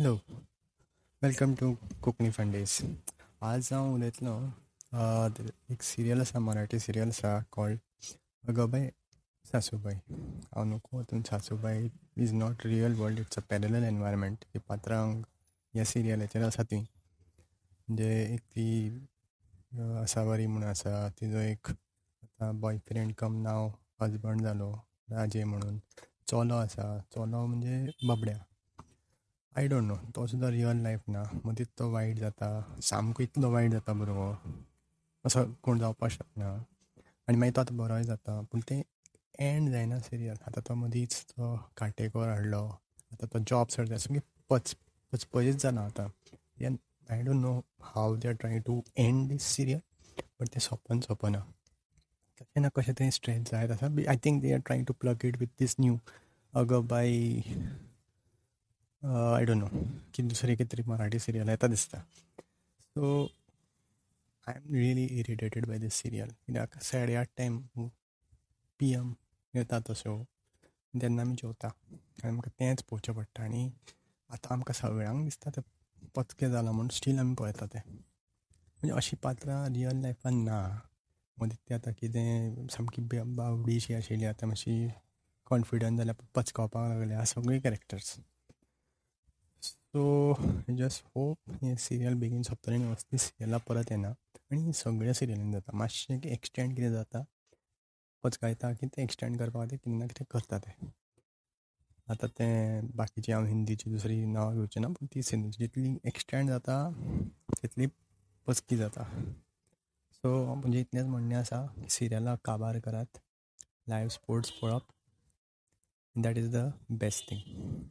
Hello welcome to Konkani fundage आज हांव उलयतलो एक सिरियल आसा मराठी सिरियल आसा कॉल्ड अगबाय सासूबाई. हांव नको हातून Sasubai is not real world it's a parallel environment ती पात्रांक ह्या सिरियलाचेर आसा ती. म्हणजे एक ती आसा बरी म्हणून आसा तिजो एक आतां बॉयफ्रेंड कम नाव हजबंड जालो राजे म्हणून. चलो आसा चलो म्हणजे बबड्या. आय डोंट नो तो सुद्दां रियल लायफ ना. मदींच तो वायट जाता. सामको इतलो वायट जाता भुरगो असो कोण जावपाक शकना. आनी मागीर तो आतां बरोय जाता. पूण तें एंड जायना सिरियल आतां तो मदींच तो काटेकोर हाडलो आतां तो जॉब सोडता सामकी पच पचपचीत जाला आतां. I don't know how they are trying to end this serial but तें सोंपन सोंपना कशें ना कशें तें स्ट्रेस जायत आसा I think they are trying to plug it with this new Agga Bai I don't know की दुसरी कितें तरी मराठी सिरियल येता दिसता. So I am really irritated by this serial कित्याक साडे आठ टायम पी एम येता तो शो तेन्ना आमी जेवता आनी आमकां तेंच पळोवचें पडटा आनी आतां आमकां सगळ्यांक दिसता तें पचकें जालां म्हूण स्टील आमी पळयता तें म्हणजे अशी पात्रां रियल लायफान ना. मदीं तें आतां कितें सामकी बावडीशी आशिल्ली आतां मातशी कॉन्फिडंट जाल्यार पचकावपाक लागल्या सगळीं कॅरेक्टर्स सो जस्ट होप हें सिरियल बेगीन सोंपतलें आनी सिरियला परत येना आनी सगळ्या सिरियलीन जाता मातशें एक्सटेंड कितें जाता पचकायता की तें एक्सटेंड करपा खातीर कितें ना कितें करता तें. आतां तें बाकीची हांव हिंदीची दुसरी नांवां घेवचें ना पूण ती सिरियल जितली एक्सटेंड जाता तितली पचकी जाता. सो म्हणजे इतलेंच म्हणणें आसा सिरियलां काबार करात लायव्ह स्पोर्ट्स पळोवप that is the best thing